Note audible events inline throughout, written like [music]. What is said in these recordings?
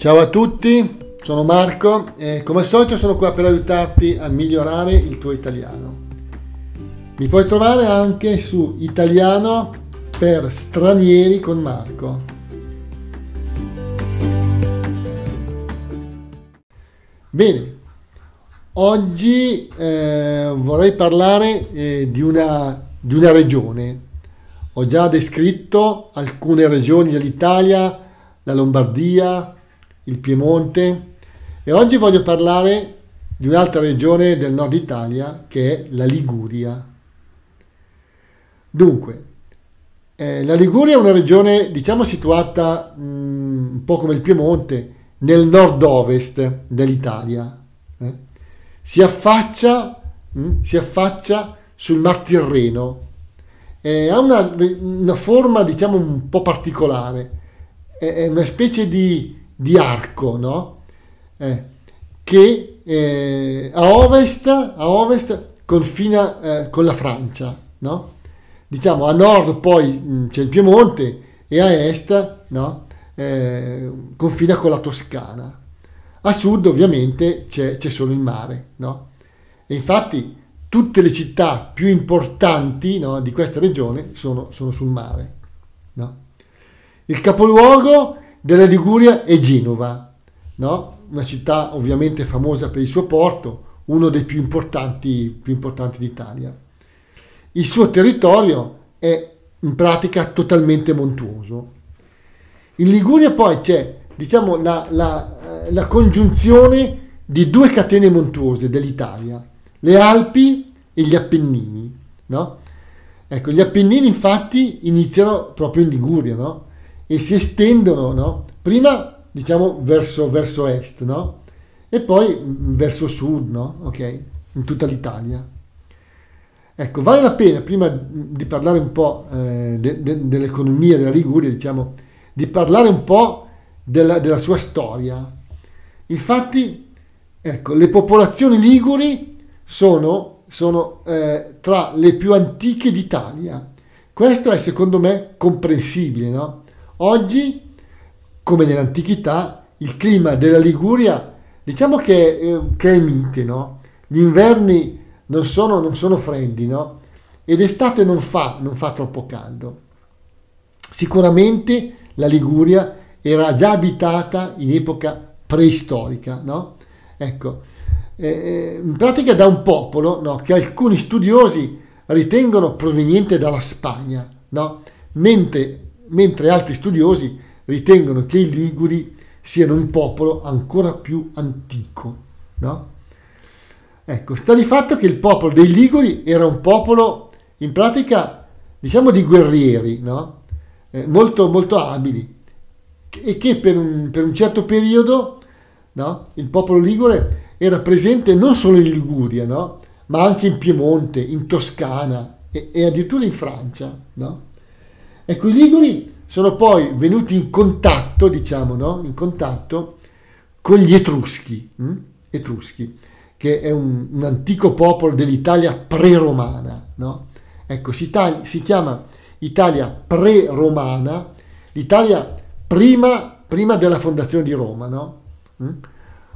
Ciao a tutti, sono Marco e come al solito sono qua per aiutarti a migliorare il tuo italiano. Mi puoi trovare anche su Italiano per stranieri con Marco. Bene, oggi eh, vorrei parlare eh, di, una, di una regione. Ho già descritto alcune regioni dell'Italia, la Lombardia, il Piemonte e oggi voglio parlare di un'altra regione del nord Italia che è la Liguria. Dunque, eh, la Liguria è una regione diciamo situata mh, mm, un po' come il Piemonte nel nord-ovest dell'Italia. Eh? Si, affaccia, mh, mm, si affaccia sul Mar Tirreno. Eh, ha una, una, forma diciamo un po' particolare, è una specie di di arco, no? Eh, che eh, a, ovest, a ovest confina eh, con la Francia, no? Diciamo a nord poi mh, c'è il Piemonte e a est no? Eh, confina con la Toscana. A sud ovviamente c'è, c'è solo il mare? E infatti tutte le città più importanti di questa regione sono, sono sul mare. Il capoluogo della Liguria è Genova, no? una città ovviamente famosa per il suo porto, uno dei più importanti, più importanti d'Italia. Il suo territorio è in pratica totalmente montuoso. In Liguria poi c'è diciamo, la, la, la congiunzione di due catene montuose dell'Italia, le Alpi e gli Appennini. No? Ecco, gli Appennini infatti iniziano proprio in Liguria, no? E si estendono, no? Prima diciamo verso, verso est, no? E poi verso sud, no? Ok? In tutta l'Italia. Ecco, vale la pena, prima di parlare un po' eh, de, de, dell'economia della Liguria, diciamo, di parlare un po' della, della sua storia. Infatti, ecco, le popolazioni liguri sono, sono eh, tra le più antiche d'Italia. Questo è secondo me comprensibile, no? Oggi, come nell'antichità, il clima della Liguria diciamo che, eh, che è mite, no? Gli inverni non sono, non sono freddi, no? Ed estate non fa, non fa troppo caldo. Sicuramente la Liguria era già abitata in epoca preistorica, no? Ecco, eh, eh in pratica da un popolo no, che alcuni studiosi ritengono proveniente dalla Spagna, no? mentre mentre altri studiosi ritengono che i Liguri siano un popolo ancora più antico. No? Ecco, sta di fatto che il popolo dei Liguri era un popolo in pratica, diciamo, di guerrieri, no? eh, molto, molto abili, e che per un, per un certo periodo no? il popolo ligure era presente non solo in Liguria, ma anche in Piemonte, in Toscana e, e addirittura in Francia. Ecco, i Liguri sono poi venuti in contatto, diciamo, no? in contatto con gli Etruschi, hm? Etruschi che è un, un, antico popolo dell'Italia pre-romana. No? Ecco, si, tagli, si, chiama Italia pre-romana, l'Italia prima, prima, della fondazione di Roma, no? hm?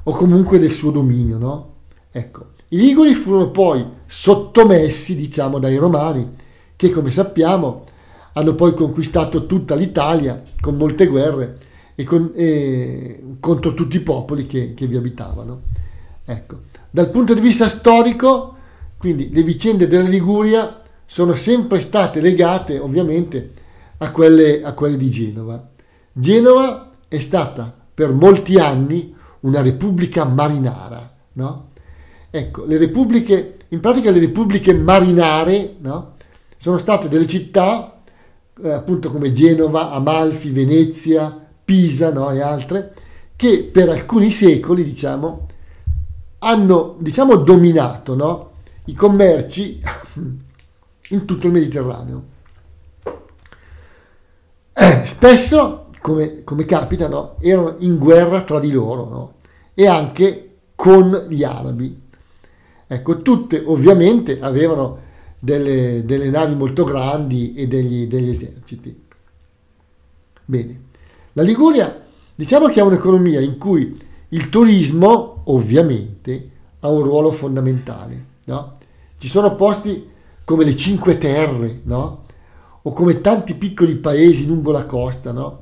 o comunque del suo dominio. No? Ecco, I Liguri furono poi sottomessi, diciamo, dai Romani, che come sappiamo hanno poi conquistato tutta l'Italia con molte guerre e, con, e contro tutti i popoli che, che vi abitavano. Ecco. Dal punto di vista storico, quindi le vicende della Liguria sono sempre state legate ovviamente a quelle, a quelle di Genova. Genova è stata per molti anni una repubblica marinara, no? Ecco, le repubbliche, in pratica le repubbliche marinare, no? Sono state delle città eh, appunto come Genova, Amalfi, Venezia, Pisa no? e altre, che per alcuni secoli, diciamo, hanno diciamo, dominato no? i commerci [laughs] in tutto il Mediterraneo. Eh, spesso, come, come capita, no? erano in guerra tra di loro no? e anche con gli arabi. Ecco, tutte ovviamente avevano delle, delle navi molto grandi e degli, degli eserciti. Bene, la Liguria diciamo che è un'economia in cui il turismo, ovviamente, ha un ruolo fondamentale. No? Ci sono posti come le Cinque Terre, no? o come tanti piccoli paesi lungo la costa, no?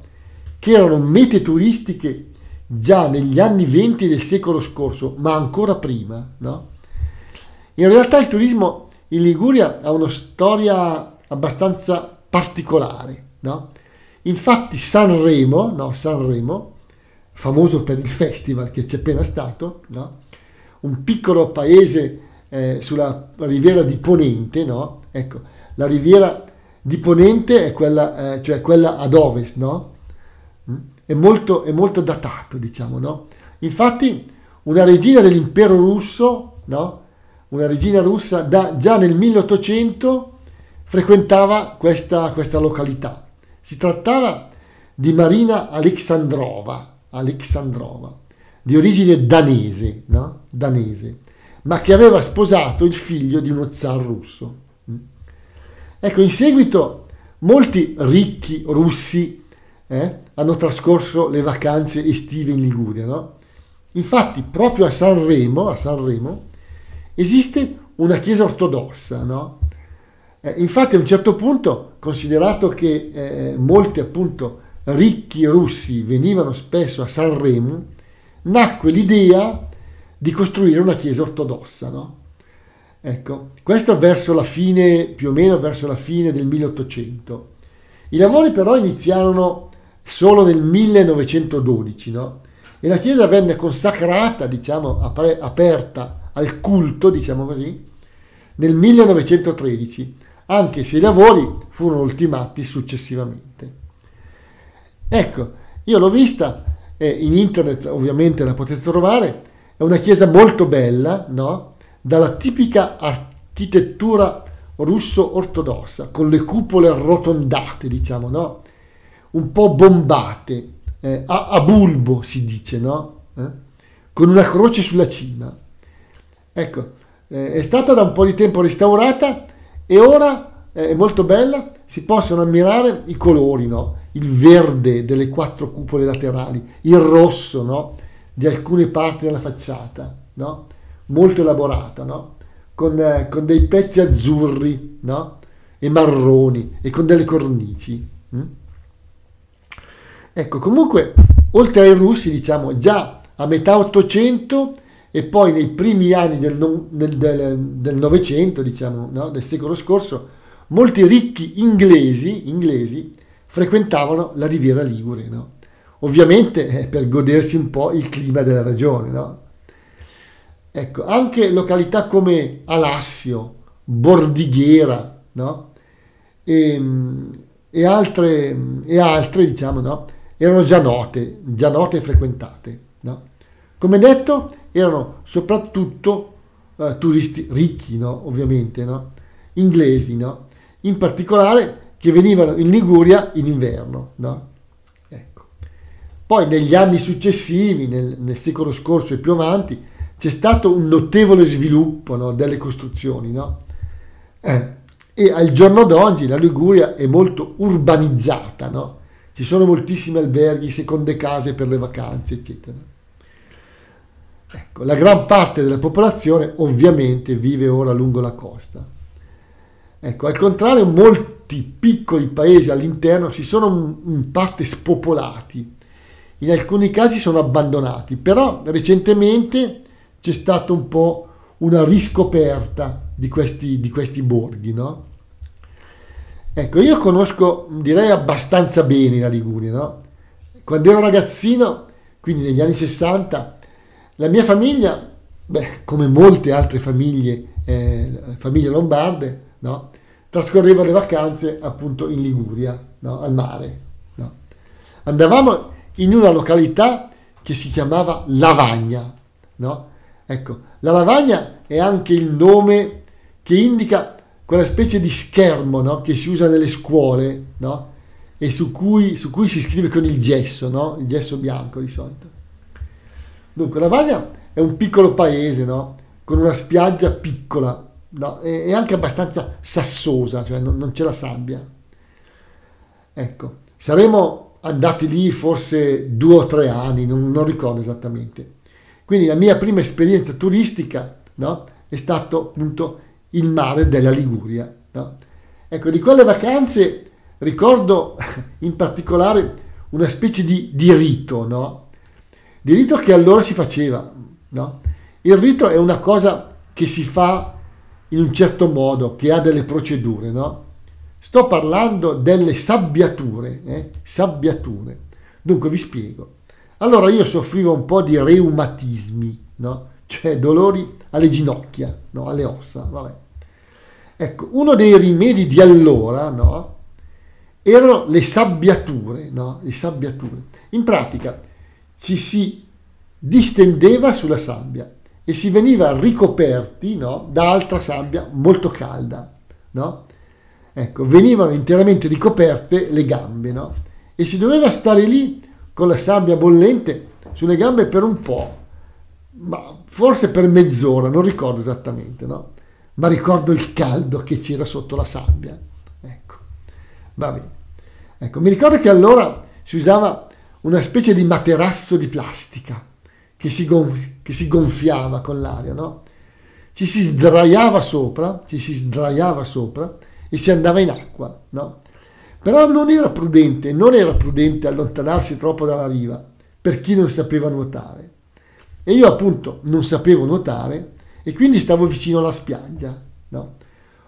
che erano mete turistiche già negli anni 20 del secolo scorso, ma ancora prima. No? In realtà il turismo in Liguria ha una storia abbastanza particolare. No? Infatti Sanremo, no, Sanremo, famoso per il festival che c'è appena stato, no? un piccolo paese eh, sulla riviera di Ponente, no? ecco, la riviera di Ponente è quella, eh, cioè quella ad ovest, no? Mm? È molto, è molto datato, diciamo, no? Infatti una regina dell'impero russo, no? Una regina russa da, già nel 1800 frequentava questa, questa località. Si trattava di Marina Alexandrova, Alexandrova di origine danese, no? danese, ma che aveva sposato il figlio di uno zar russo. Mm? Ecco, in seguito molti ricchi russi eh, hanno trascorso le vacanze estive in Liguria. No? Infatti, proprio a Sanremo, a Sanremo esiste una chiesa ortodossa. No? Eh, infatti, a un certo punto, considerato che eh, molti appunto ricchi russi venivano spesso a Sanremo, nacque l'idea di costruire una chiesa ortodossa, no? Ecco, questo verso la fine, più o meno verso la fine del 1800. I lavori però iniziarono solo nel 1912, no? E la chiesa venne consacrata, diciamo, aperta al culto, diciamo così, nel 1913, anche se i lavori furono ultimati successivamente. Ecco, io l'ho vista eh, in internet ovviamente la potete trovare, è una chiesa molto bella, no? Dalla tipica architettura russo ortodossa, con le cupole arrotondate, diciamo, no? Un po' bombate, eh, a, a, bulbo si dice, no? Eh? Con una croce sulla cima. Ecco, eh, è stata da un po' di tempo restaurata e ora eh, è molto bella, si possono ammirare i colori, no? il verde delle quattro cupole laterali, il rosso no? di alcune parti della facciata, no? molto elaborata, con, eh, con, dei pezzi azzurri e marroni e con delle cornici. Hm? Ecco, comunque, oltre ai russi, diciamo già a metà 800 e poi nei primi anni del, del, del Novecento, diciamo, no? del secolo scorso, molti ricchi inglesi, inglesi frequentavano la riviera Ligure, no? ovviamente eh, per godersi un po' il clima della regione. No? Ecco, anche località come Alassio, Bordighera e, ehm, e, altre, e altre diciamo, no? erano già note, già note e frequentate. Come detto, erano soprattutto eh, turisti ricchi, no? ovviamente, no? inglesi, no? in particolare che venivano in Liguria in inverno. No? Ecco. Poi negli anni successivi, nel, nel, secolo scorso e più avanti, c'è stato un notevole sviluppo delle costruzioni. Eh, e al giorno d'oggi la Liguria è molto urbanizzata, ci sono moltissimi alberghi, seconde case per le vacanze, eccetera. Ecco, la gran parte della popolazione ovviamente vive ora lungo la costa. Ecco, al contrario, molti piccoli paesi all'interno si sono in parte spopolati, in alcuni casi sono abbandonati, però recentemente c'è stata un po' una riscoperta di questi, di questi borghi, no? Ecco, io conosco, direi abbastanza bene la Liguria, no? Quando ero ragazzino, quindi negli anni 60, la mia famiglia, beh, come molte altre famiglie, eh, famiglie lombarde, no? trascorreva le vacanze appunto in Liguria, no? al mare. No? Andavamo in una località che si chiamava Lavagna. No? Ecco, la lavagna è anche il nome che indica quella specie di schermo no? che si usa nelle scuole no? e su cui, su cui, si scrive con il gesso, il gesso bianco di solito. Dunque, Lavagna è un piccolo paese con una spiaggia piccola, no, è, è, anche abbastanza sassosa, cioè non, non c'è la sabbia. Ecco, saremo andati lì forse due o tre anni, non, non ricordo esattamente. Quindi la mia prima esperienza turistica no, è stato appunto il mare della Liguria. No? Ecco, di quelle vacanze ricordo [laughs] in particolare una specie di, di rito, no? Di rito che allora si faceva, no? Il rito è una cosa che si fa in un certo modo, che ha delle procedure, no? Sto parlando delle sabbiature, eh? sabbiature. Dunque vi spiego. Allora io soffrivo un po' di reumatismi, no? Cioè dolori alle ginocchia, no? Alle ossa, vabbè. Ecco, uno dei rimedi di allora, no? Erano le sabbiature, no? Le sabbiature. In pratica ci si distendeva sulla sabbia e si veniva ricoperti no? da altra sabbia molto calda, no? Ecco, venivano interamente ricoperte le gambe, no? E si doveva stare lì con la sabbia bollente sulle gambe per un po', ma forse per mezz'ora, non ricordo esattamente, no? Ma ricordo il caldo che c'era sotto la sabbia. Ecco, va bene. Ecco, mi ricordo che allora si usava una specie di materasso di plastica che si, gonf- che si gonfiava con l'aria, no? Ci si sdraiava sopra, ci si sdraiava sopra e si andava in acqua, no? Però non era prudente, non era prudente allontanarsi troppo dalla riva per chi non sapeva nuotare. E io appunto non sapevo nuotare e quindi stavo vicino alla spiaggia, no?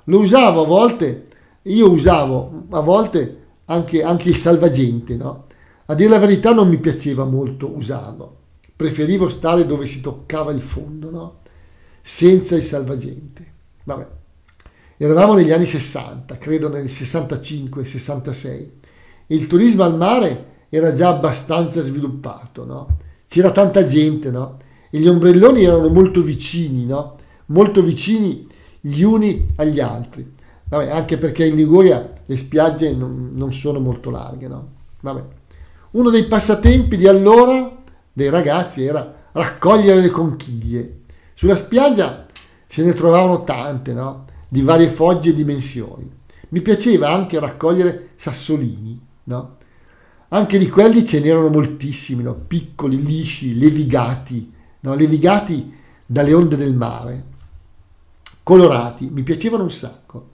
Lo usavo a volte, io usavo a volte anche, anche il salvagente, no? A dire la verità non mi piaceva molto usarlo, preferivo stare dove si toccava il fondo, no? Senza il salvagente. Vabbè. Eravamo negli anni 60, credo nel 65-66, e il turismo al mare era già abbastanza sviluppato, no? C'era tanta gente, no? E gli ombrelloni erano molto vicini, no? Molto vicini gli uni agli altri. Vabbè, anche perché in Liguria le spiagge non, non sono molto larghe, no? Vabbè. Uno dei passatempi di allora dei ragazzi era raccogliere le conchiglie. Sulla spiaggia se ne trovavano tante, no? di varie fogge e dimensioni. Mi piaceva anche raccogliere sassolini, no? Anche di quelli ce n'erano moltissimi, no? piccoli, lisci, levigati, no? levigati dalle onde del mare, colorati, mi piacevano un sacco.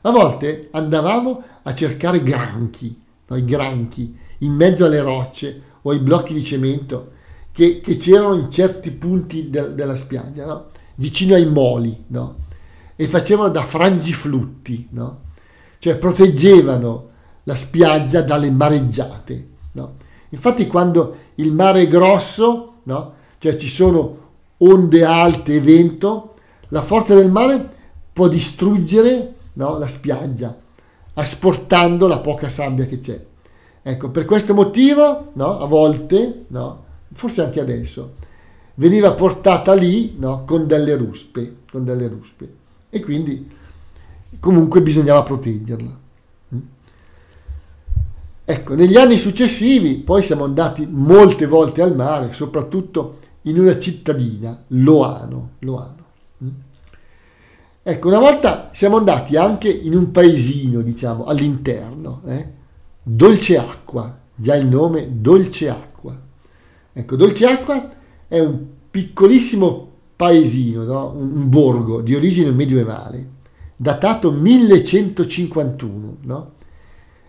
A volte andavamo a cercare granchi, no? i granchi, in mezzo alle rocce o ai blocchi di cemento che, che c'erano in certi punti de- della spiaggia, no? vicino ai moli. No? e facevano da frangiflutti, no? cioè proteggevano la spiaggia dalle mareggiate. Infatti quando il mare è grosso, cioè ci sono onde alte e vento, la forza del mare può distruggere la spiaggia, asportando la poca sabbia che c'è. Ecco, per questo motivo, no? a volte, no? forse anche adesso, veniva portata lì no? con delle ruspe, con delle ruspe e quindi comunque bisognava proteggerla. Mm? Ecco, negli anni successivi poi siamo andati molte volte al mare, soprattutto in una cittadina, Loano. Loano. Mm? Ecco, una volta siamo andati anche in un paesino, diciamo, all'interno, eh? Dolce Acqua, già il nome Dolce Acqua. Ecco, Dolce Acqua è un piccolissimo paesino, no? un borgo di origine medievale, datato 1151. No?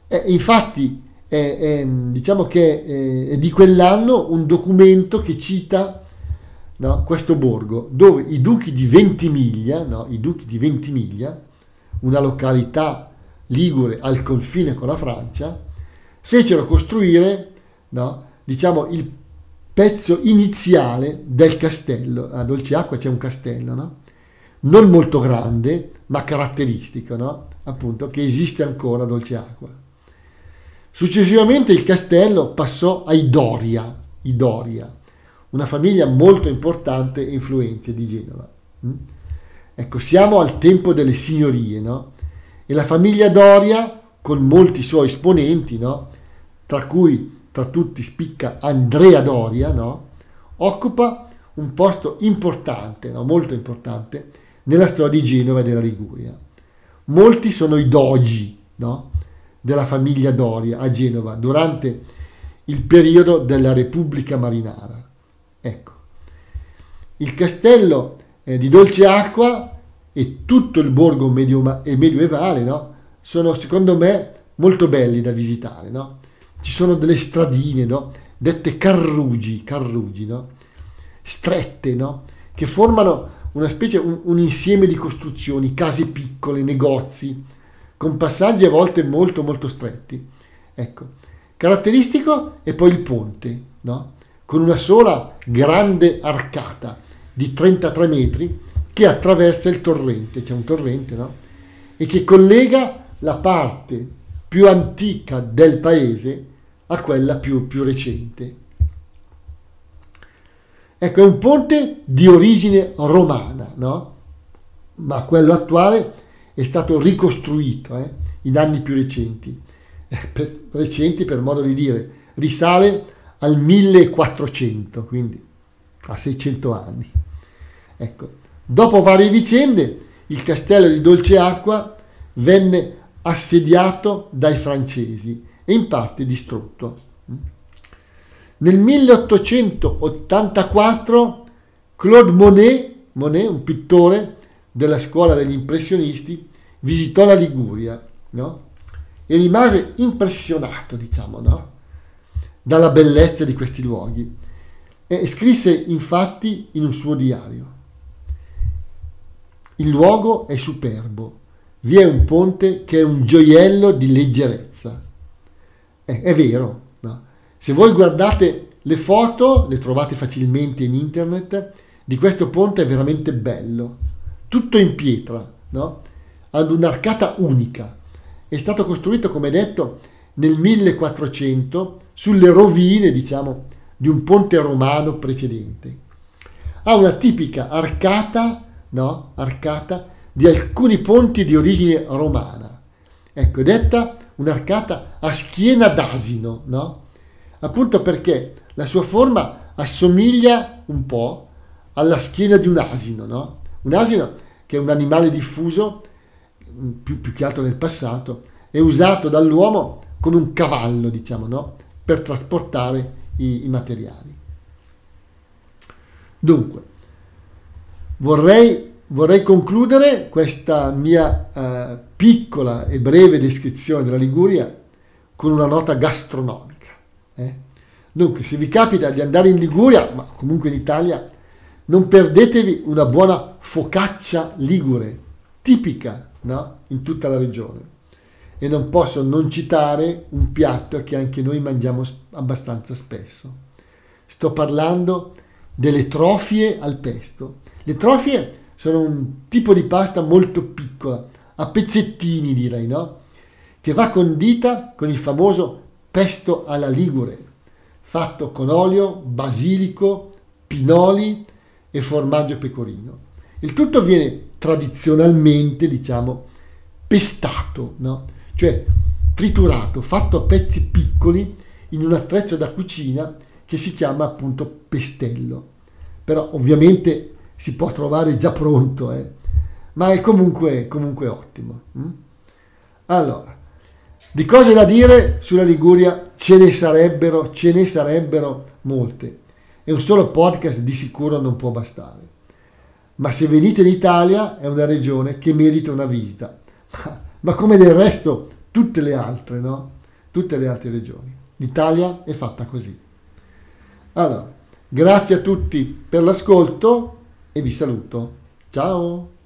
E infatti è, è, diciamo che è, è, di quell'anno un documento che cita no? questo borgo, dove i duchi di Ventimiglia, i duchi di Ventimiglia, una località ligure al confine con la Francia, fecero costruire diciamo, il pezzo iniziale del castello. A Dolce Acqua c'è un castello, no? Non molto grande, ma caratteristico, no? Appunto, che esiste ancora a Dolce Acqua. Successivamente il castello passò ai Doria, i Doria, una famiglia molto importante e influente di Genova. Mm? Ecco, siamo al tempo delle signorie, no? E la famiglia Doria, con molti suoi esponenti, no? Tra cui tra tutti spicca Andrea Doria, no? occupa un posto importante, no? molto importante, nella storia di Genova e della Liguria. Molti sono i dogi no? della famiglia Doria a Genova durante il periodo della Repubblica Marinara. Ecco, il castello eh, di Dolce Acqua e tutto il borgo medio- medioevale no? sono secondo me molto belli da visitare. No? Ci sono delle stradine, no? dette carrugi, carrugi no? strette, no? che formano una specie, un, un insieme di costruzioni, case piccole, negozi, con passaggi a volte molto molto stretti. Ecco, caratteristico è poi il ponte, con una sola grande arcata di 33 metri che attraversa il torrente, c'è un torrente? E che collega la parte più antica del paese a quella più, più recente. Ecco, è un ponte di origine romana, no? Ma quello attuale è stato ricostruito eh, in anni più recenti. [laughs] Per, recenti per modo di dire, risale al 1400, quindi a 600 anni. Ecco, dopo varie vicende, il castello di Dolceacqua venne assediato dai francesi e in parte distrutto. Nel 1884 Claude Monet, Monet, un pittore della scuola degli impressionisti, visitò la Liguria no? e rimase impressionato, diciamo, no? dalla bellezza di questi luoghi e scrisse infatti in un suo diario il luogo è superbo, vi è un ponte che è un gioiello di leggerezza. Eh, è vero, no? se voi guardate le foto, le trovate facilmente in internet, di questo ponte è veramente bello, tutto in pietra, no? ha un'arcata unica, è stato costruito, come detto, nel 1400 sulle rovine, diciamo, di un ponte romano precedente. Ha una tipica arcata no? arcata di alcuni ponti di origine romana. Ecco, detta un'arcata a schiena d'asino, no? Appunto perché la sua forma assomiglia un po' alla schiena di un asino, no? Un asino che è un animale diffuso, più, più che altro nel passato, è usato dall'uomo come un cavallo, diciamo, no? Per trasportare i, i materiali. Dunque, Vorrei, vorrei concludere questa mia eh, piccola e breve descrizione della Liguria con una nota gastronomica. Eh? Dunque, se vi capita di andare in Liguria, ma comunque in Italia, non perdetevi una buona focaccia ligure, tipica no? in tutta la regione. E non posso non citare un piatto che anche noi mangiamo abbastanza spesso. Sto parlando delle trofie al pesto le trofie sono un tipo di pasta molto piccola, a pezzettini direi, no? Che va condita con il famoso pesto alla ligure, fatto con olio, basilico, pinoli e formaggio pecorino. Il tutto viene tradizionalmente, diciamo, pestato, no? Cioè triturato, fatto a pezzi piccoli in un attrezzo da cucina che si chiama appunto pestello. Però ovviamente si può trovare già pronto, eh? ma è comunque, comunque ottimo. Hm? Allora, di cose da dire sulla Liguria ce ne sarebbero, ce ne sarebbero molte e un solo podcast di sicuro non può bastare. Ma se venite in Italia è una regione che merita una visita, ma, ma come del resto tutte le altre, no? Tutte le altre regioni. L'Italia è fatta così. Allora, grazie a tutti per l'ascolto e vi saluto. Ciao!